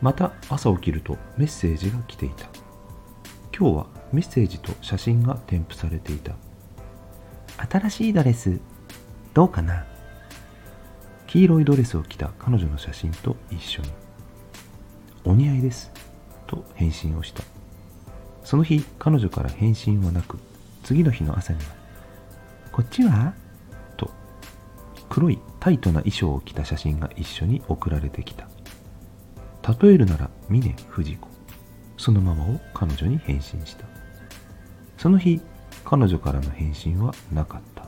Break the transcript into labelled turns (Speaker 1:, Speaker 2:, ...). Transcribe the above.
Speaker 1: また朝起きるとメッセージが来ていた。今日はメッセージと写真が添付されていた。新しいドレス。どうかな？黄色いドレスを着た彼女の写真と一緒に。お似合いですと返信をした。その日彼女から返信はなく次の日の朝にはこっちは？と黒いタイトな衣装を着た写真が一緒に送られてきた。例えるなら峰不二子。そのままを彼女に返信した。その日彼女からの返信はなかった。